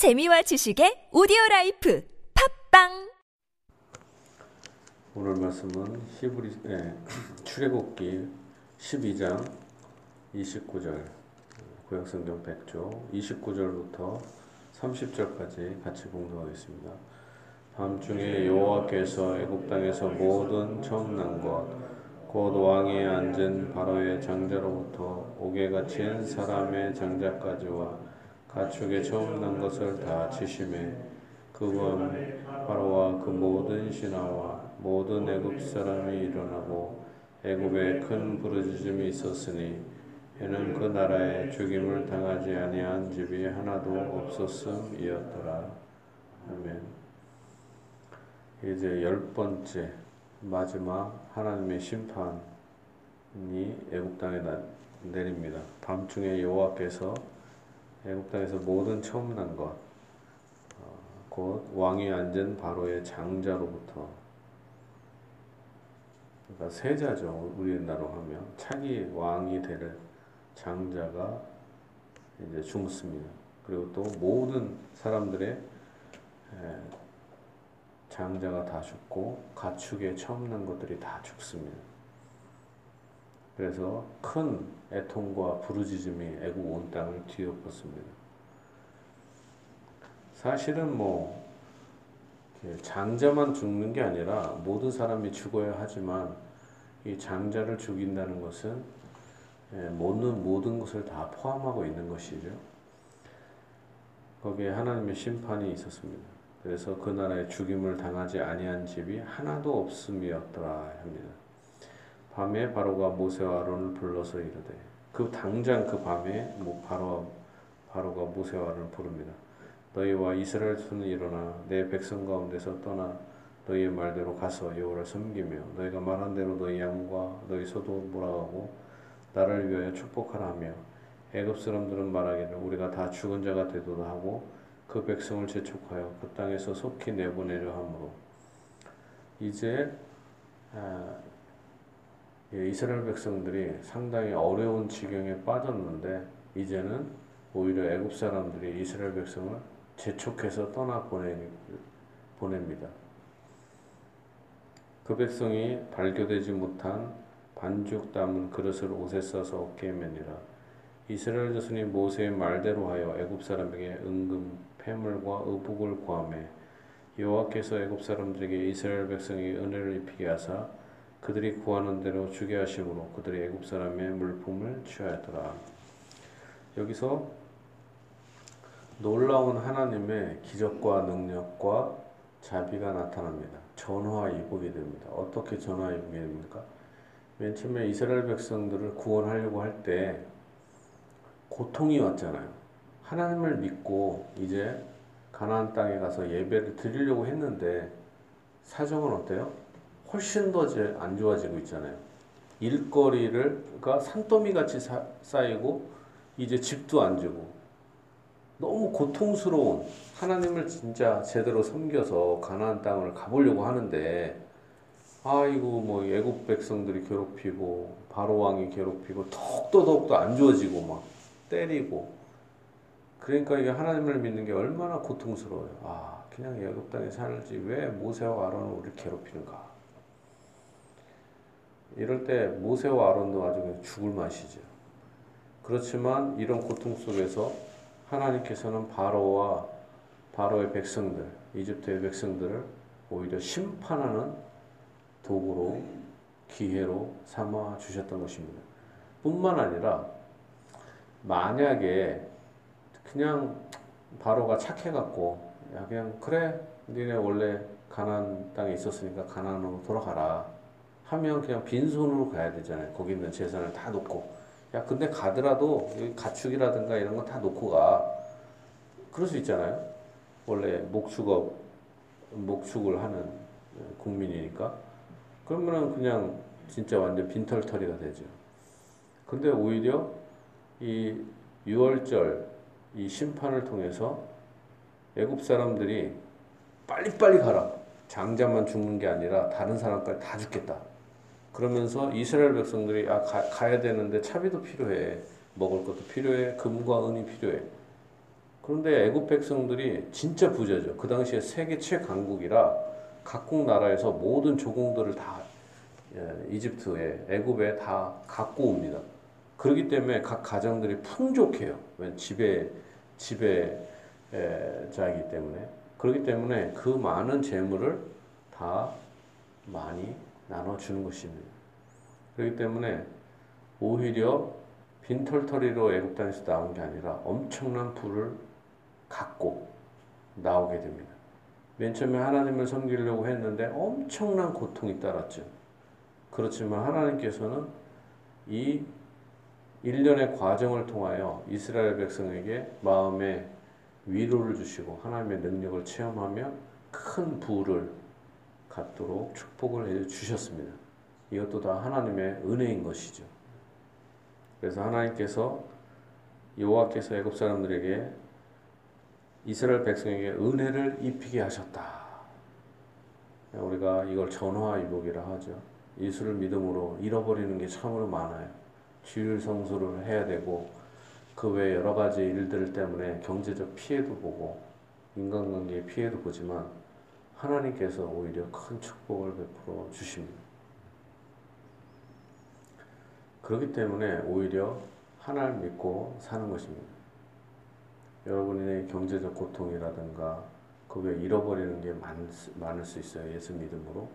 재미와 지식의 오디오 라이프 팟빵 오늘 말씀은 히브리 예, 출애굽기 12장 29절 구약 성경 100쪽 29절부터 30절까지 같이 공부하겠습니다. 밤중에 여호와께서 애굽 땅에서 모든 처음 난 것, 곧 왕이 앉은 바로의 장자로부터 옥에 갇힌 사람의 장자까지와 가축의 처음 난 것을 다 치심해 그건 바로와 그 모든 신하와 모든 애굽 사람이 일어나고 애굽에 큰 부르짖음이 있었으니 이는 그 나라에 죽임을 당하지 아니한 집이 하나도 없었음이었더라. 아멘. 이제 열 번째 마지막 하나님의 심판이 애굽 땅에 내립니다. 밤중에 여호와께서 애국 땅에서 모든 처음 난 것, 어, 곧 왕이 앉은 바로의 장자로부터 그러니까 세자죠. 우리나라로 하면 차기 왕이 될 장자가 이제 죽습니다. 그리고 또 모든 사람들의 장자가 다 죽고 가축에 처음 난 것들이 다 죽습니다. 그래서 큰 애통과 부르짖음이 애국 온 땅을 뒤엎었습니다. 사실은 뭐 장자만 죽는 게 아니라 모든 사람이 죽어야 하지만 이 장자를 죽인다는 것은 모든 모든 것을 다 포함하고 있는 것이죠. 거기에 하나님의 심판이 있었습니다. 그래서 그 나라에 죽임을 당하지 아니한 집이 하나도 없음이었더라 합니다. 밤에 바로가 모세와 아론을 불러서 이르되 그 당장 그 밤에 뭐 바로 바로가 모세와 아론을 부릅니다. 너희와 이스라엘 손은 일어나 내 백성 가운데서 떠나 너희의 말대로 가서 여호와를 섬기며 너희가 말한 대로 너희 양과 너희 소도 몰아가고 나를 위하여 축복하라 하며 애굽 사람들은 말하기를 우리가 다 죽은 자가 되도록 하고 그 백성을 재촉하여 그 땅에서 속히 내보내려 하므로 이제 아, 예, 이스라엘 백성들이 상당히 어려운 지경에 빠졌는데 이제는 오히려 애굽 사람들이 이스라엘 백성을 재촉해서 떠나 보냅니다. 그 백성이 발교되지 못한 반죽 담은 그릇을 옷에 싸서 어깨에 매니라. 이스라엘 자손이 모세의 말대로 하여 애굽 사람에게 은금, 폐물과 의복을 구하매 여호와께서 애굽 사람들에게 이스라엘 백성에게 은혜를 입히게 하사 그들이 구하는 대로 주게 하심으로 그들이 애굽 사람의 물품을 취하였더라. 여기서 놀라운 하나님의 기적과 능력과 자비가 나타납니다. 전화이복이 됩니다. 어떻게 전화이복이 됩니까? 맨 처음에 이스라엘 백성들을 구원하려고 할 때 고통이 왔잖아요. 하나님을 믿고 이제 가나안 땅에 가서 예배를 드리려고 했는데 사정은 어때요? 훨씬 더안 좋아지고 있잖아요. 일거리가 산더미 같이 쌓이고 이제 집도 안 주고 너무 고통스러운 하나님을 진짜 제대로 섬겨서 가나안 땅을 가보려고 하는데 아이고 뭐 애굽 백성들이 괴롭히고 바로 왕이 괴롭히고 더욱더 더욱더 안 좋아지고 막 때리고 그러니까 이게 하나님을 믿는 게 얼마나 고통스러워요. 아 그냥 애굽 땅에 살지 왜 모세와 아론을 우리 괴롭히는가? 이럴 때 모세와 아론도 아주 죽을 맛이죠. 그렇지만 이런 고통 속에서 하나님께서는 바로와 바로의 백성들, 이집트의 백성들을 오히려 심판하는 도구로 기회로 삼아 주셨던 것입니다. 뿐만 아니라 만약에 그냥 바로가 착해갖고 야 그냥 그래 니네 원래 가난 땅에 있었으니까 가난으로 돌아가라 하면 그냥 빈손으로 가야 되잖아요. 거기 있는 재산을 다 놓고. 야, 근데 가더라도 가축이라든가 이런 거 다 놓고 가. 그럴 수 있잖아요. 원래 목축업, 목축을 하는 국민이니까. 그러면은 그냥 진짜 완전 빈털터리가 되죠. 근데 오히려 이 6월절 이 심판을 통해서 애굽 사람들이 빨리빨리 가라. 장자만 죽는 게 아니라 다른 사람까지 다 죽겠다. 그러면서 이스라엘 백성들이 아 가, 가야 되는데 차비도 필요해 먹을 것도 필요해 금과 은이 필요해 그런데 애굽 백성들이 진짜 부자죠. 그 당시에 세계 최강국이라 각국 나라에서 모든 조공들을 다 예, 이집트에 애굽에 다 갖고 옵니다. 그렇기 때문에 각 가정들이 풍족해요. 왜 지배 지배자이기 때문에 그렇기 때문에 그 많은 재물을 다 많이 나눠 주는 것입니다. 그렇기 때문에 오히려 빈털터리로 애굽 땅에서 나온 게 아니라 엄청난 부를 갖고 나오게 됩니다. 맨 처음에 하나님을 섬기려고 했는데 엄청난 고통이 따랐죠. 그렇지만 하나님께서는 이 일련의 과정을 통하여 이스라엘 백성에게 마음의 위로를 주시고 하나님의 능력을 체험하며 큰 부를 갖도록 축복을 해 주셨습니다. 이것도 다 하나님의 은혜인 것이죠. 그래서 하나님께서 여호와께서 애굽 사람들에게 이스라엘 백성에게 은혜를 입히게 하셨다. 우리가 이걸 전화위복이라 하죠. 예수를 믿음으로 잃어버리는 게 참으로 많아요. 주일 성수를 해야 되고 그 외 여러 가지 일들 때문에 경제적 피해도 보고 인간관계의 피해도 보지만 하나님께서 오히려 큰 축복을 베풀어 주십니다. 그렇기 때문에 오히려 하나를 믿고 사는 것입니다. 여러분의 경제적 고통이라든가 그외 잃어버리는 게 많, 많을 수 있어요. 예수 믿음으로.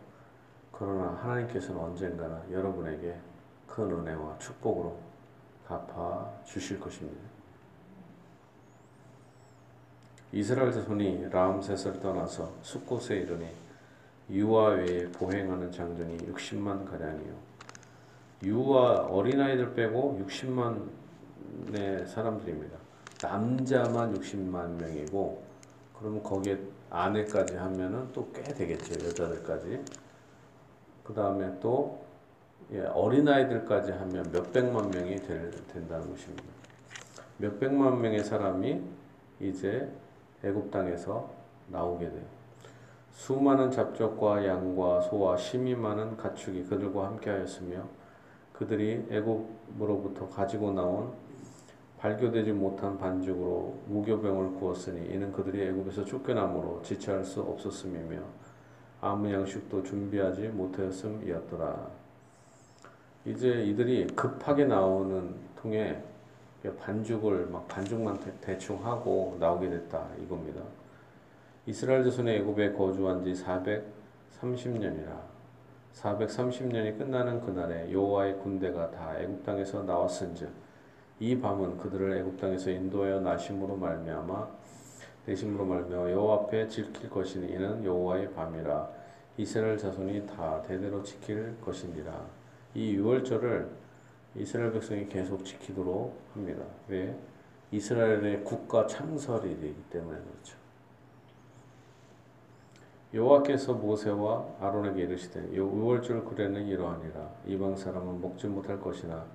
그러나 하나님께서는 언젠가나 여러분에게 큰 은혜와 축복으로 갚아 주실 것입니다. 이스라엘 자손이 라암셋을 떠나서 숫곳에 이르니 유아 외에 보행하는 장정이 60만 가량이요. 유아 어린아이들 빼고 60만의 사람들입니다. 남자만 60만 명이고 그러면 거기에 아내까지 하면은 또 꽤 되겠죠. 여자들까지. 그 다음에 또 예, 어린아이들까지 하면 몇백만 명이 될, 된다는 것입니다. 몇백만 명의 사람이 이제 애굽 땅에서 나오게 돼요. 수많은 잡족과 양과 소와 심이 많은 가축이 그들과 함께하였으며 그들이 애굽으로부터 가지고 나온 발교되지 못한 반죽으로 무교병을 구웠으니 이는 그들이 애굽에서 쫓겨남으로 지체할 수 없었음이며 아무 양식도 준비하지 못하였음이었더라. 이제 이들이 급하게 나오는 통에 반죽을 막 반죽만 대 충 하고 나오게 됐다 이겁니다. 이스라엘 자손의 애굽에 거주한 지 430년이라 430년이 끝나는 그날에 여호와의 군대가 다 애굽 땅에서 나왔은즉 이 밤은 그들을 애굽 땅에서 인도하여 나심으로 말미암아 내심으로 말미암아 여호와 앞에 지킬 것이니 이는 여호와의 밤이라 이스라엘 자손이 다 대대로 지킬 것이니라 이 유월절을 이스라엘 백성이 계속 지키도록 합니다. 왜? 이스라엘의 국가 창설이 되기 때문에 그렇죠. 여호와께서 모세와 아론에게 이르시되 유월절 그레는 이러하니라 이방 사람은 먹지 못할 것이나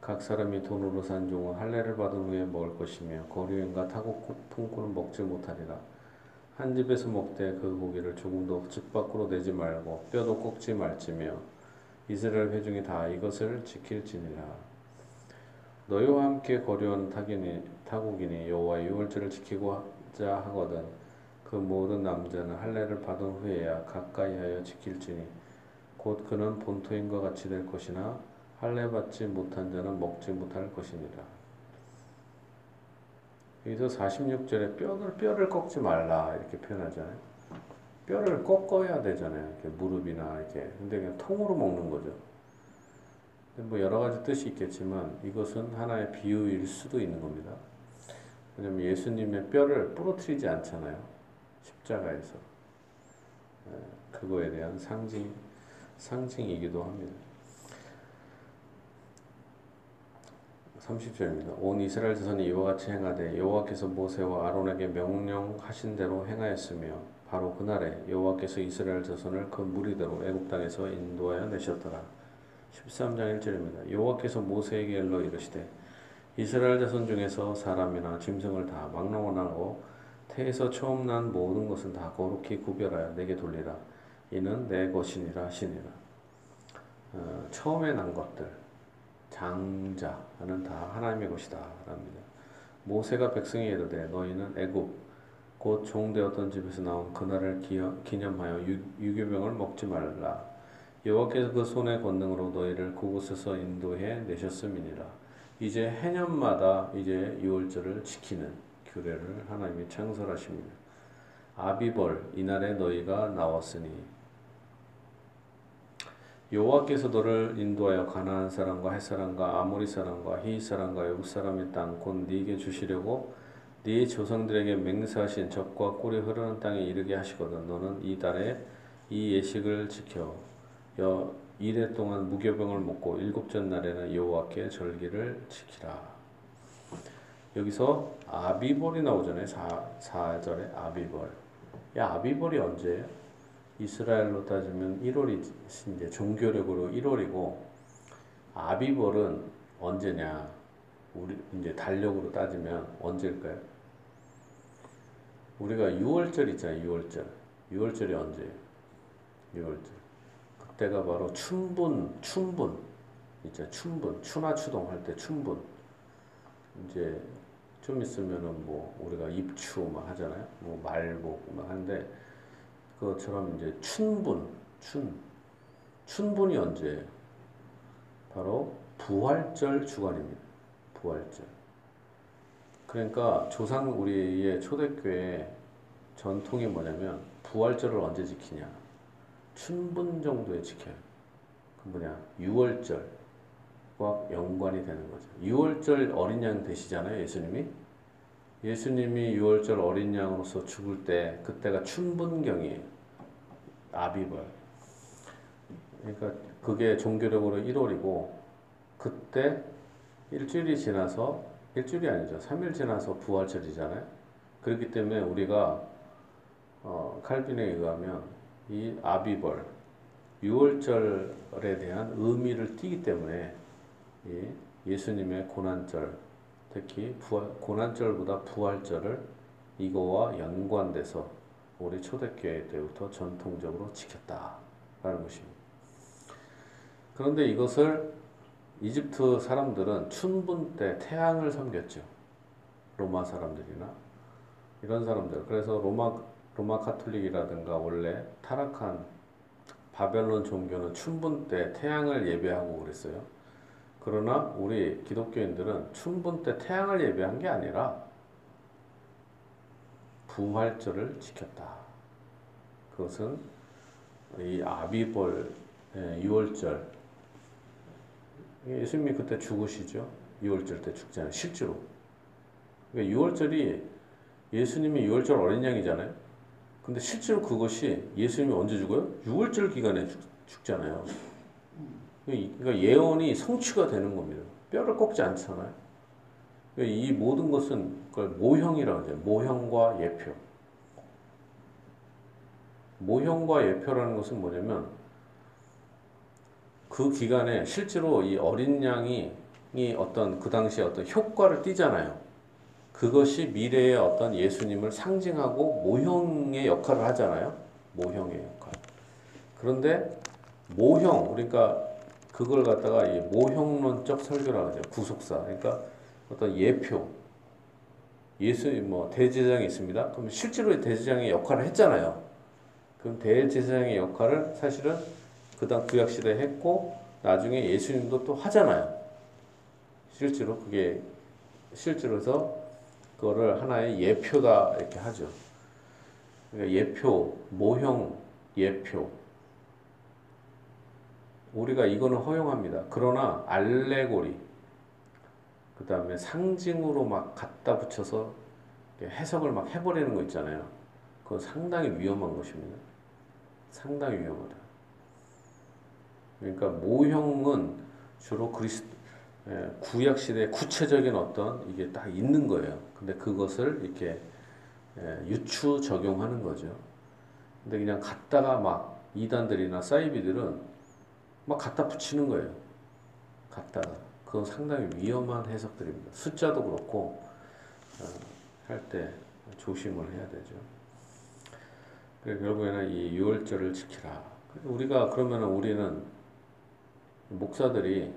각 사람이 돈으로 산 종은 할례를 받은 후에 먹을 것이며 거류인과 타고 품고는 먹지 못하리라 한 집에서 먹되 그 고기를 조금도 집 밖으로 내지 말고 뼈도 꺾지 말지며 이스라엘 회중이 다 이것을 지킬지니라. 너희와 함께 거류한 타기니, 타국이니 여호와 유월절을 지키고자 하거든 그 모든 남자는 할례를 받은 후에야 가까이하여 지킬지니 곧 그는 본토인과 같이 될 것이나 할례 받지 못한 자는 먹지 못할 것이니라. 여기서 46절에 뼈를 뼈를 꺾지 말라 이렇게 표현하잖아요. 뼈를 꺾어야 되잖아요. 이렇게 무릎이나 이렇게. 근데 그냥 통으로 먹는 거죠. 뭐 여러 가지 뜻이 있겠지만 이것은 하나의 비유일 수도 있는 겁니다. 왜냐면 예수님의 뼈를 부러뜨리지 않잖아요. 십자가에서. 예, 그거에 대한 상징, 상징이기도 합니다. 30절입니다. 온 이스라엘 자손이 이와 같이 행하되 여호와께서 모세와 아론에게 명령하신 대로 행하였으며 바로 그날에 여호와께서 이스라엘 자손을 그 무리대로 애굽 땅에서 인도하여 내셨더라. 13장 1절입니다. 여호와께서 모세에게 일러 이르시되 이스라엘 자손 중에서 사람이나 짐승을 다 막론하고 태에서 처음 난 모든 것은 다 거룩히 구별하여 내게 돌리라. 이는 내 것이니라 하시니라. 어, 처음에 난 것들 장자는 다 하나님의 것이다. 랍니다. 모세가 백성에게 이르되 너희는 애굽 곧 종되었던 집에서 나온 그날을 기념하여 유, 유교병을 먹지 말라. 여호와께서 그 손의 권능으로 너희를 그곳에서 인도해 내셨음이니라. 이제 해년마다 이제 유월절을 지키는 규례를 하나님이 창설하십니다. 아비벌 이날에 너희가 나왔으니 여호와께서 너를 인도하여 가나안 사람과 헷 사람과 아모리 사람과 히이 사람과 여부 사람의 땅곧 네게 주시려고 네 조상들에게 맹세하신 적과 꿀이 흐르는 땅에 이르게 하시거든 너는 이 달에 이 예식을 지켜 여 이래 동안 무교병을 먹고 일곱째 날에는 여호와께 절기를 지키라. 여기서 아비벌이 나오잖아요. 4, 4절에 아비벌. 야, 아비벌이 언제예요? 이스라엘로 따지면 1월이 이제 종교력으로 1월이고 아비벌은 언제냐? 우리 이제 달력으로 따지면 언제일까요? 우리가 6월절 있잖아요. 6월절. 6월절이 언제예요? 6월절. 그때가 바로 춘분, 춘분. 있잖아요. 춘분. 추나 추동 할 때 춘분. 이제 좀 있으면은 뭐 우리가 입추 막 하잖아요. 뭐 말복 막 하는데 그것처럼 이제 춘분, 춘, 춘분이 언제예요? 바로 부활절 주간입니다. 부활절. 그러니까 조상 우리의 초대교회 전통이 뭐냐면 부활절을 언제 지키냐? 춘분 정도에 지켜요. 그 뭐냐? 6월절과 연관이 되는 거죠. 6월절 어린 양 되시잖아요, 예수님이. 예수님이 6월절 어린 양으로서 죽을 때 그때가 춘분경이에요. 아비벌. 그러니까 그게 종교력으로 1월이고 그때 일주일이 지나서 일주일이 아니죠. 3일 지나서 부활절이잖아요. 그렇기 때문에 우리가 어, 칼빈에 의하면 이 아비벌 6월절에 대한 의미를 띠기 때문에 이 예수님의 고난절 특히 부활, 고난절보다 부활절을 이거와 연관돼서 우리 초대교회 때부터 전통적으로 지켰다라는 것입니다. 그런데 이것을 이집트 사람들은 춘분 때 태양을 섬겼죠. 로마 사람들이나 이런 사람들. 그래서 로마 로마 카톨릭이라든가 원래 타락한 바벨론 종교는 춘분 때 태양을 예배하고 그랬어요. 그러나 우리 기독교인들은 춘분 때 태양을 예배한 게 아니라 부활절을 지켰다. 그것은 이 아비벌 6월절 예수님이 그때 죽으시죠. 6월절 때 죽잖아요. 실제로. 그러니까 6월절이 예수님이 6월절 어린 양이잖아요. 근데 실제로 그것이 예수님이 언제 죽어요? 6월절 기간에 죽, 잖아요 그러니까 예언이 성취가 되는 겁니다. 뼈를 꺾지 않잖아요. 그러니까 이 모든 것은 그걸 모형이라고 하죠. 모형과 예표. 모형과 예표라는 것은 뭐냐면 그 기간에 실제로 이 어린 양이 어떤 그 당시에 어떤 효과를 띠잖아요. 그것이 미래의 어떤 예수님을 상징하고 모형의 역할을 하잖아요. 모형의 역할. 그런데 모형, 그러니까 그걸 갖다가 이 모형론적 설교라고 하죠. 구속사. 그러니까 어떤 예표. 예수, 뭐, 대제장이 있습니다. 그럼 실제로 대제장의 역할을 했잖아요. 그럼 대제사장의 역할을 사실은 그다음 구약 시대에 했고 나중에 예수님도 또 하잖아요. 실제로 그게 실제로서 그거를 하나의 예표다 이렇게 하죠. 그러니까 예표, 모형, 예표. 우리가 이거는 허용합니다. 그러나 알레고리, 그 다음에 상징으로 막 갖다 붙여서 해석을 막 해버리는 거 있잖아요. 그건 상당히 위험한 것입니다. 상당히 위험하다. 그러니까 모형은 주로 그리스 예, 구약 시대 구체적인 어떤 이게 딱 있는 거예요. 근데 그것을 이렇게 예, 유추 적용하는 거죠. 근데 그냥 갖다가 막 이단들이나 사이비들은 막 갖다 붙이는 거예요. 갖다가 그건 상당히 위험한 해석들입니다. 숫자도 그렇고 어, 할때 조심을 해야 되죠. 결국에는 이 유월절을 지키라. 우리가 그러면 우리는 목사들이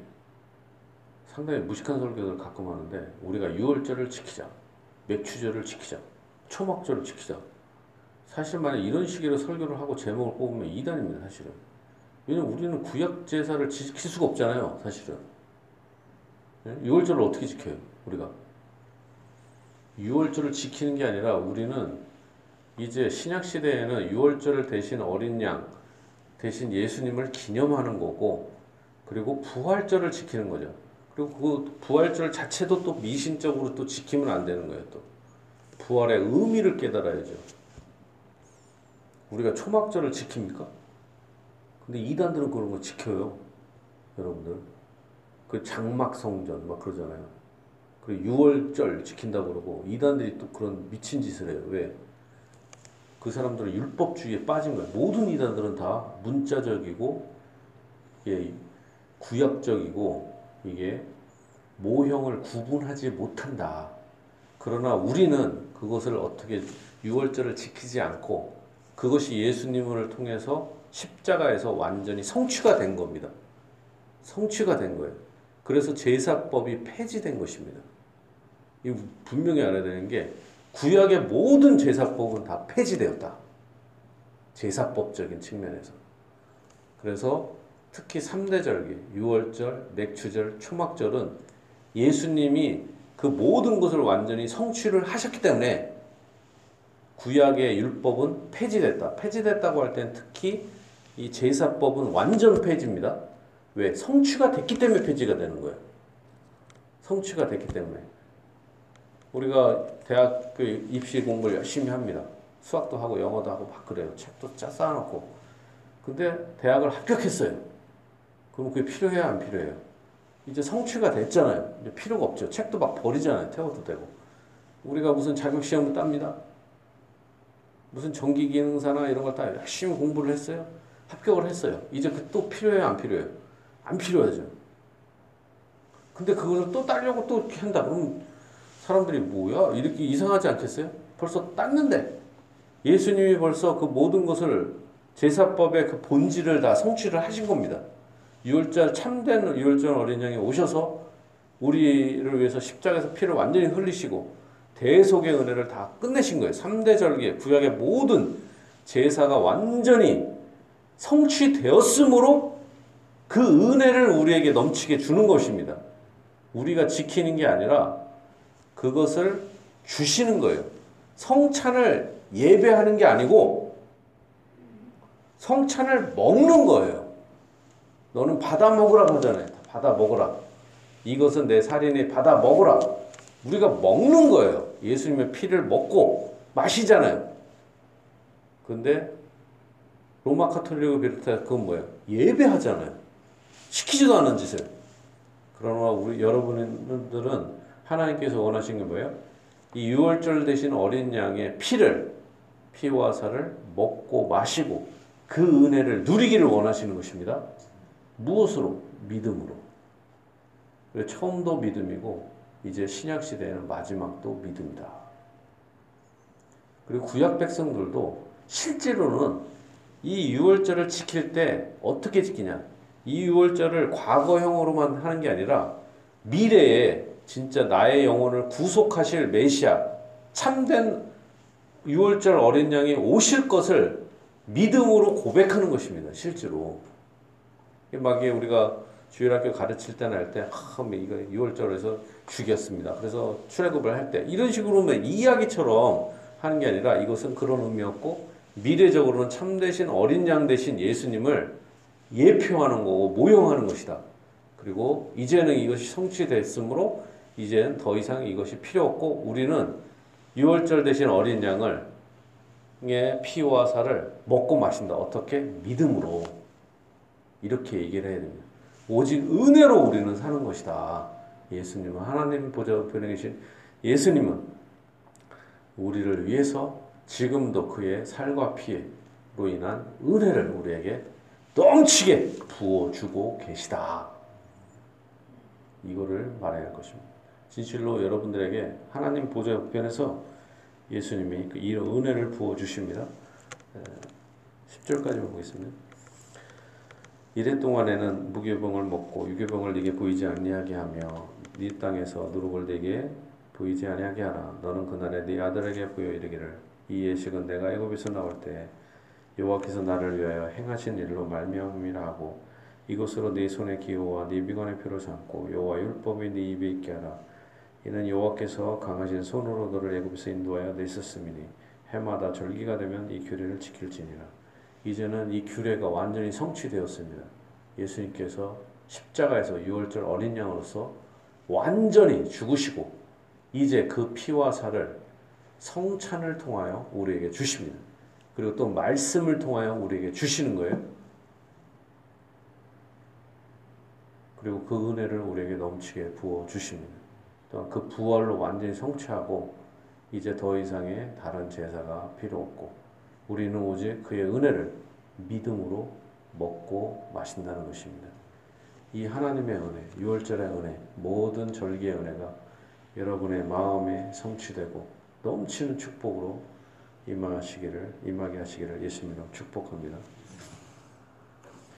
상당히 무식한 설교를 가끔 하는데 우리가 유월절을 지키자, 맥추절을 지키자, 초막절을 지키자. 사실 만약 이런 식으로 설교를 하고 제목을 뽑으면 이단입니다, 사실은. 왜냐면 우리는 구약 제사를 지킬 수가 없잖아요, 사실은. 예? 유월절을 어떻게 지켜요, 우리가? 유월절을 지키는 게 아니라 우리는 이제 신약 시대에는 유월절을 대신 어린 양 대신 예수님을 기념하는 거고 그리고 부활절을 지키는 거죠. 그리고 그 부활절 자체도 또 미신적으로 또 지키면 안 되는 거예요. 또 부활의 의미를 깨달아야죠. 우리가 초막절을 지킵니까? 근데 이단들은 그런 거 지켜요. 여러분들. 그 장막 성전 막 그러잖아요. 그리고 유월절 지킨다고 그러고 이단들이 또 그런 미친 짓을 해요. 왜? 그 사람들은 율법주의에 빠진 거예요. 모든 이단들은 다 문자적이고 예, 구약적이고 이게 모형을 구분하지 못한다. 그러나 우리는 그것을 어떻게 유월절을 지키지 않고 그것이 예수님을 통해서 십자가에서 완전히 성취가 된 겁니다. 성취가 된 거예요. 그래서 제사법이 폐지된 것입니다. 이 분명히 알아야 되는 게 구약의 모든 제사법은 다 폐지되었다. 제사법적인 측면에서. 그래서 특히 3대 절기, 유월절, 맥추절, 초막절은 예수님이 그 모든 것을 완전히 성취를 하셨기 때문에 구약의 율법은 폐지됐다. 폐지됐다고 할 때는 특히 이 제사법은 완전 폐지입니다. 왜? 성취가 됐기 때문에 폐지가 되는 거예요. 성취가 됐기 때문에. 우리가 대학교 입시 공부를 열심히 합니다. 수학도 하고 영어도 하고 막 그래요. 책도 짜 쌓아놓고. 근데 대학을 합격했어요. 그럼 그게 필요해야 안 필요해요? 이제 성취가 됐잖아요. 이제 필요가 없죠. 책도 막 버리잖아요. 태워도 되고. 우리가 무슨 자격시험을 땁니다. 무슨 전기기능사나 이런 걸 다 열심히 공부를 했어요. 합격을 했어요. 이제 그 또 필요해요? 안 필요해요? 안 필요하죠. 근데 그것을 또 따려고 또 한다. 그럼 사람들이 뭐야? 이렇게 이상하지 않겠어요? 벌써 땄는데 예수님이 벌써 그 모든 것을 제사법의 그 본질을 다 성취를 하신 겁니다. 유월절 참된 유월절 어린 양이 오셔서 우리를 위해서 십자가에서 피를 완전히 흘리시고 대속의 은혜를 다 끝내신 거예요. 3대 절기 구약의 모든 제사가 완전히 성취되었으므로 그 은혜를 우리에게 넘치게 주는 것입니다. 우리가 지키는 게 아니라 그것을 주시는 거예요. 성찬을 예배하는 게 아니고 성찬을 먹는 거예요. 너는 받아 먹으라 하잖아요. 받아 먹으라. 이것은 내 살인이 받아 먹으라. 우리가 먹는 거예요. 예수님의 피를 먹고 마시잖아요. 근데 로마 카톨릭을 비롯해 그건 뭐예요? 예배하잖아요. 시키지도 않은 짓을. 그러나 우리 여러분들은 하나님께서 원하신 게 뭐예요? 이 유월절 대신 어린 양의 피를 피와 살을 먹고 마시고 그 은혜를 누리기를 원하시는 것입니다. 무엇으로? 믿음으로. 처음도 믿음이고 이제 신약 시대에는 마지막도 믿음이다. 그리고 구약 백성들도 실제로는 이 유월절을 지킬 때 어떻게 지키냐? 이 유월절을 과거형으로만 하는 게 아니라 미래에 진짜 나의 영혼을 구속하실 메시아 참된 유월절 어린 양이 오실 것을 믿음으로 고백하는 것입니다. 실제로. 막 우리가 주일학교 가르칠 때나 할 때, 아, 뭐 이거 유월절에서 죽였습니다. 그래서 출애굽을 할 때, 이런 식으로 이야기처럼 하는 게 아니라 이것은 그런 의미였고, 미래적으로는 참되신 어린 양 대신 예수님을 예표하는 거고, 모형하는 것이다. 그리고 이제는 이것이 성취됐으므로 이제는 더 이상 이것이 필요 없고 우리는 유월절 대신 어린 양을 의 피와 살을 먹고 마신다. 어떻게? 믿음으로. 이렇게 얘기를 해야 됩니다. 오직 은혜로 우리는 사는 것이다. 예수님은 하나님 보좌 우편에 계신 예수님은 우리를 위해서 지금도 그의 살과 피로 인한 은혜를 우리에게 넘치게 부어주고 계시다. 이거를 말해야 할 것입니다. 진실로 여러분들에게 하나님 보좌 우편에서 예수님이 그 이런 은혜를 부어 주십니다. 10절까지 보겠습니다. 이래 동안에는 무교병을 먹고 유교병을 네게 보이지 아니하게 하며 네 땅에서 누룩을 네게 보이지 아니하게 하라. 너는 그날에 네 아들에게 보여 이르기를 이 예식은 내가 애굽에서 나올 때 여호와께서 나를 위하여 행하신 일로 말미암음이라 하고 이것으로 네 손의 기호와 네 비관의 표를 삼고 여호와 율법이 네 입에 있게 하라. 이는 여호와께서 강하신 손으로 너를 애굽에서 인도하여 내셨음이니 해마다 절기가 되면 이 규례를 지킬지니라 이제는 이 규례가 완전히 성취되었습니다. 예수님께서 십자가에서 6월절 어린 양으로서 완전히 죽으시고 이제 그 피와 살을 성찬을 통하여 우리에게 주십니다. 그리고 또 말씀을 통하여 우리에게 주시는 거예요. 그리고 그 은혜를 우리에게 넘치게 부어 주십니다. 또한 그 부활로 완전히 성취하고 이제 더 이상의 다른 제사가 필요 없고 우리는 오직 그의 은혜를 믿음으로 먹고 마신다는 것입니다. 이 하나님의 은혜, 6월절의 은혜, 모든 절기의 은혜가 여러분의 마음에 성취되고 넘치는 축복으로 임하시기를 임하게 하시기를 예수님으로 축복합니다.